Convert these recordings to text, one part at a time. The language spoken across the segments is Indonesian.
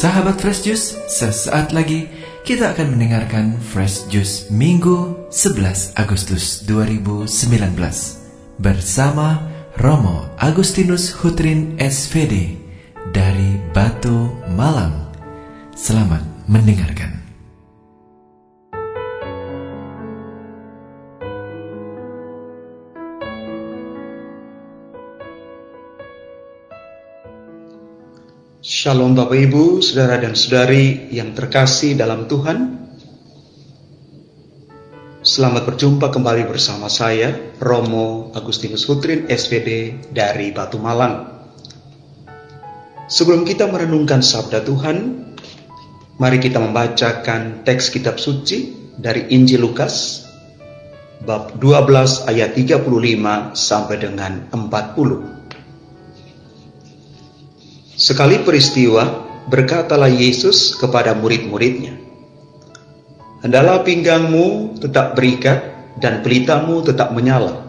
Sahabat Fresh Juice, sesaat lagi kita akan mendengarkan Fresh Juice Minggu 11 Agustus 2019 bersama Romo Agustinus Hutrin SVD dari Batu Malang. Selamat mendengarkan. Shalom Bapak Ibu, Saudara dan Saudari yang terkasih dalam Tuhan. Selamat berjumpa kembali bersama saya, Romo Agustinus Hutrin, SVD dari Batu Malang. Sebelum kita merenungkan sabda Tuhan, mari kita membacakan teks kitab suci dari Injil Lukas, bab 12 ayat 35 sampai dengan 40. Sekali peristiwa, berkatalah Yesus kepada murid-muridnya, Hendaklah pinggangmu tetap berikat dan pelitamu tetap menyala.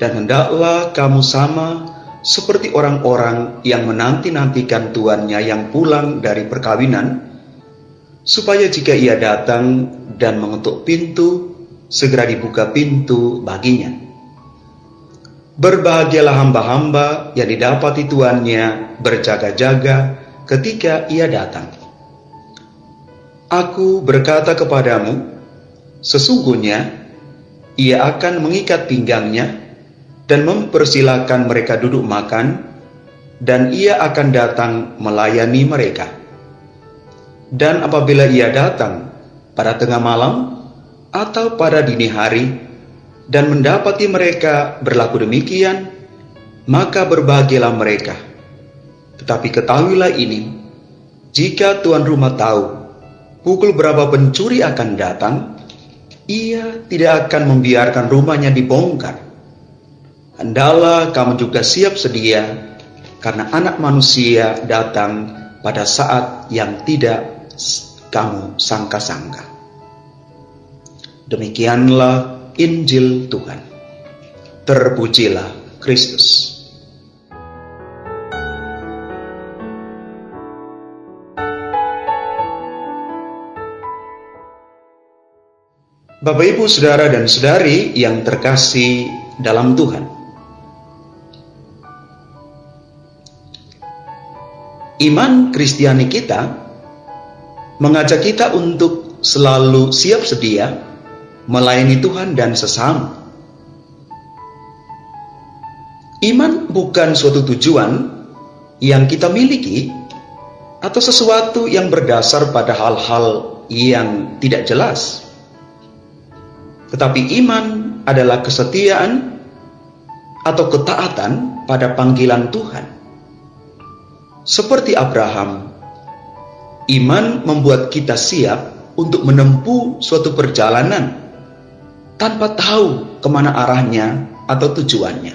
Dan hendaklah kamu sama seperti orang-orang yang menanti-nantikan tuannya yang pulang dari perkawinan, supaya jika ia datang dan mengetuk pintu, segera dibuka pintu baginya. Berbahagialah hamba-hamba yang didapati tuannya berjaga-jaga ketika ia datang. Aku berkata kepadamu, sesungguhnya ia akan mengikat pinggangnya dan mempersilahkan mereka duduk makan, dan ia akan datang melayani mereka. Dan apabila ia datang pada tengah malam atau pada dini hari, dan mendapati mereka berlaku demikian, maka berbahagialah mereka. Tetapi ketahuilah ini, jika tuan rumah tahu pukul berapa pencuri akan datang, ia tidak akan membiarkan rumahnya dibongkar. Hendaklah kamu juga siap sedia, karena anak manusia datang pada saat yang tidak kamu sangka-sangka. Demikianlah Injil Tuhan. Terpujilah Kristus. Bapak Ibu Saudara dan Saudari yang terkasih dalam Tuhan. Iman Kristiani kita mengajak kita untuk selalu siap sedia melayani Tuhan dan sesama. Iman bukan suatu tujuan yang kita miliki atau sesuatu yang berdasar pada hal-hal yang tidak jelas. Tetapi iman adalah kesetiaan atau ketaatan pada panggilan Tuhan. Seperti Abraham, iman membuat kita siap untuk menempuh suatu perjalanan tanpa tahu ke mana arahnya atau tujuannya.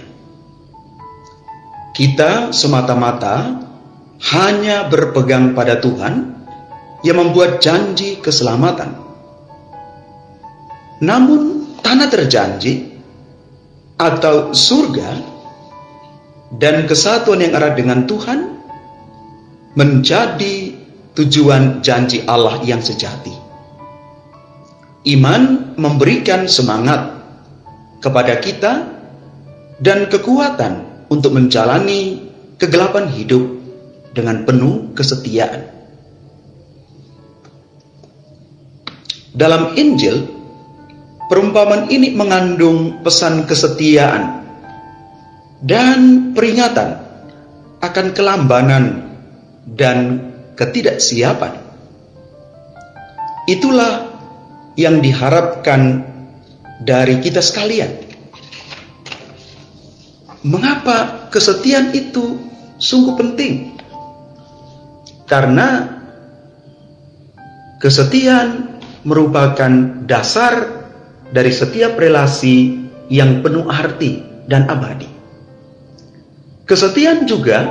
Kita semata-mata hanya berpegang pada Tuhan yang membuat janji keselamatan. Namun tanah terjanji atau surga dan kesatuan yang erat dengan Tuhan menjadi tujuan janji Allah yang sejati. Iman memberikan semangat kepada kita dan kekuatan untuk menjalani kegelapan hidup dengan penuh kesetiaan. Dalam Injil, perumpamaan ini mengandung pesan kesetiaan dan peringatan akan kelambanan dan ketidaksiapan. Itulah yang diharapkan dari kita sekalian. Mengapa kesetiaan itu sungguh penting? Karena kesetiaan merupakan dasar dari setiap relasi yang penuh arti dan abadi. Kesetiaan juga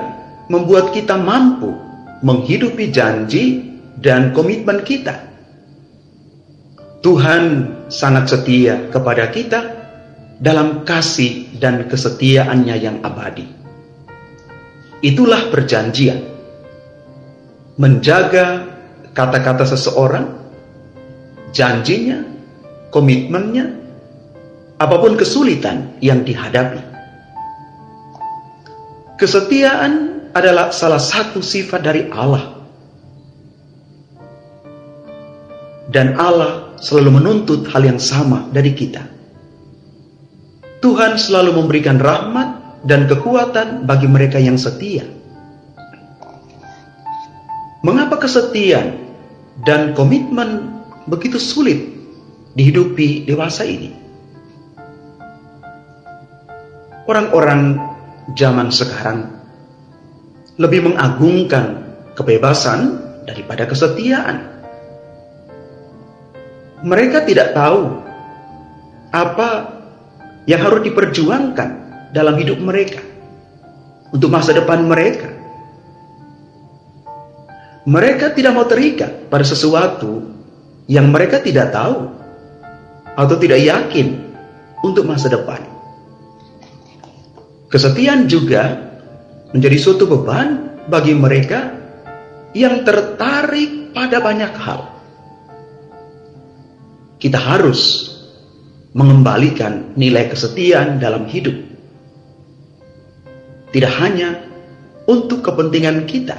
membuat kita mampu menghidupi janji dan komitmen kita Tuhan sangat setia kepada kita dalam kasih dan kesetiaannya yang abadi. Itulah perjanjian. menjaga kata-kata seseorang, janjinya, komitmennya, apa pun kesulitan yang dihadapi. Kesetiaan adalah salah satu sifat dari Allah. Dan Allah selalu menuntut hal yang sama dari kita. Tuhan selalu memberikan rahmat dan kekuatan bagi mereka yang setia. Mengapa kesetiaan dan komitmen begitu sulit dihidupi dewasa ini? Orang-orang zaman sekarang lebih mengagungkan kebebasan daripada kesetiaan. Mereka tidak tahu apa yang harus diperjuangkan dalam hidup mereka untuk masa depan mereka. Mereka tidak mau terikat pada sesuatu yang mereka tidak tahu atau tidak yakin untuk masa depan. Kesetiaan juga menjadi suatu beban bagi mereka yang tertarik pada banyak hal. Kita harus mengembalikan nilai kesetiaan dalam hidup. Tidak hanya untuk kepentingan kita,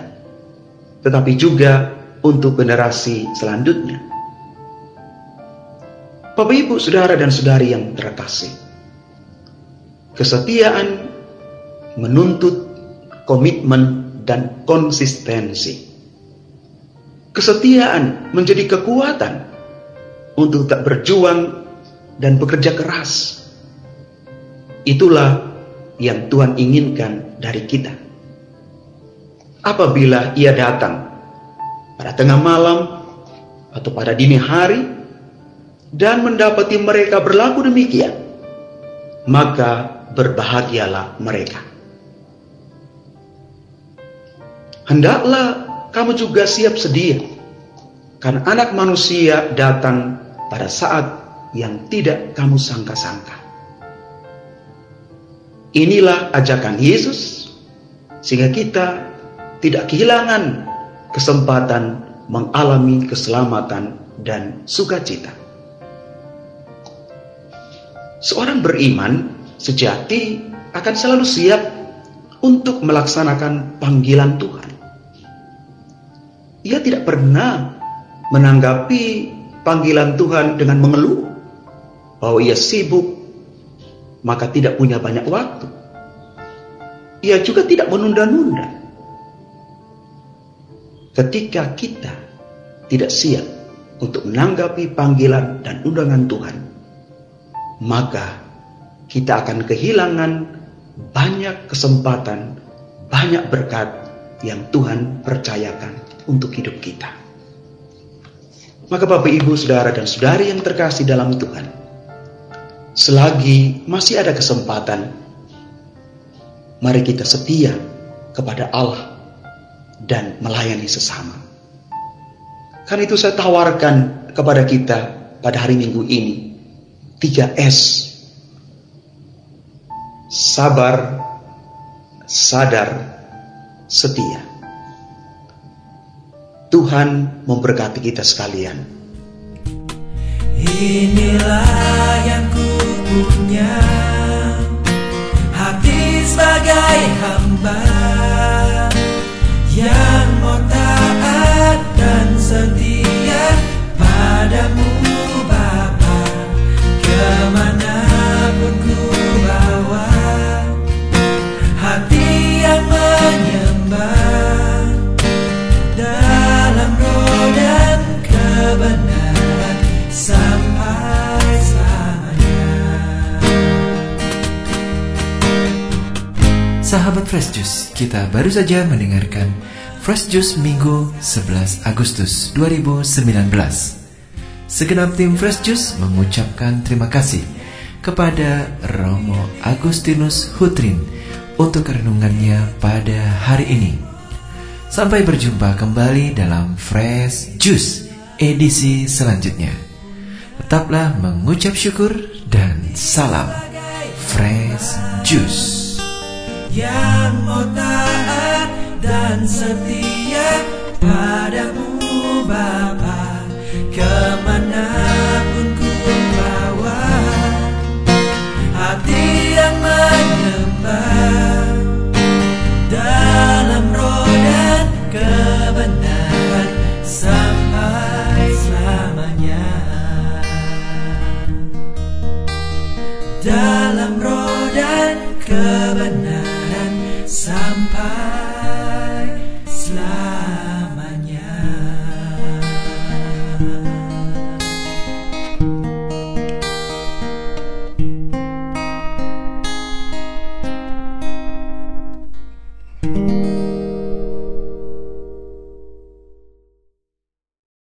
tetapi juga untuk generasi selanjutnya. Bapak, ibu, saudara, dan saudari yang terkasih, kesetiaan menuntut komitmen dan konsistensi. Kesetiaan menjadi kekuatan untuk tak berjuang dan bekerja keras. Itulah yang Tuhan inginkan dari kita. Apabila Ia datang pada tengah malam atau pada dini hari dan mendapati mereka berlaku demikian, maka berbahagialah mereka. Hendaklah kamu juga siap sedia, karena Anak Manusia datang pada saat yang tidak kamu sangka-sangka. Inilah ajakan Yesus, sehingga kita tidak kehilangan kesempatan mengalami keselamatan dan sukacita. Seorang beriman sejati akan selalu siap untuk melaksanakan panggilan Tuhan. Ia tidak pernah menanggapi panggilan Tuhan dengan mengeluh bahwa ia sibuk, maka tidak punya banyak waktu. Ia juga tidak menunda-nunda. Ketika kita tidak siap untuk menanggapi panggilan dan undangan Tuhan, maka kita akan kehilangan banyak kesempatan, banyak berkat yang Tuhan percayakan untuk hidup kita. Maka Bapak Ibu, Saudara dan Saudari yang terkasih dalam Tuhan, selagi masih ada kesempatan, mari kita setia kepada Allah dan melayani sesama. Karena itu saya tawarkan kepada kita pada hari Minggu ini 3S. Sabar, sadar, setia. Tuhan memberkati kita sekalian. Inilah yang ku punya Hati sebagai hamba Sahabat Fresh Juice, kita baru saja mendengarkan Fresh Juice Minggu 11 Agustus 2019. Segenap tim Fresh Juice mengucapkan terima kasih kepada Romo Agustinus Hutrin untuk renungannya pada hari ini. Sampai berjumpa kembali dalam Fresh Juice edisi selanjutnya. Tetaplah mengucap syukur dan salam Fresh Juice. Yang mau taat dan setia padamu Bapa. Ke mana pun and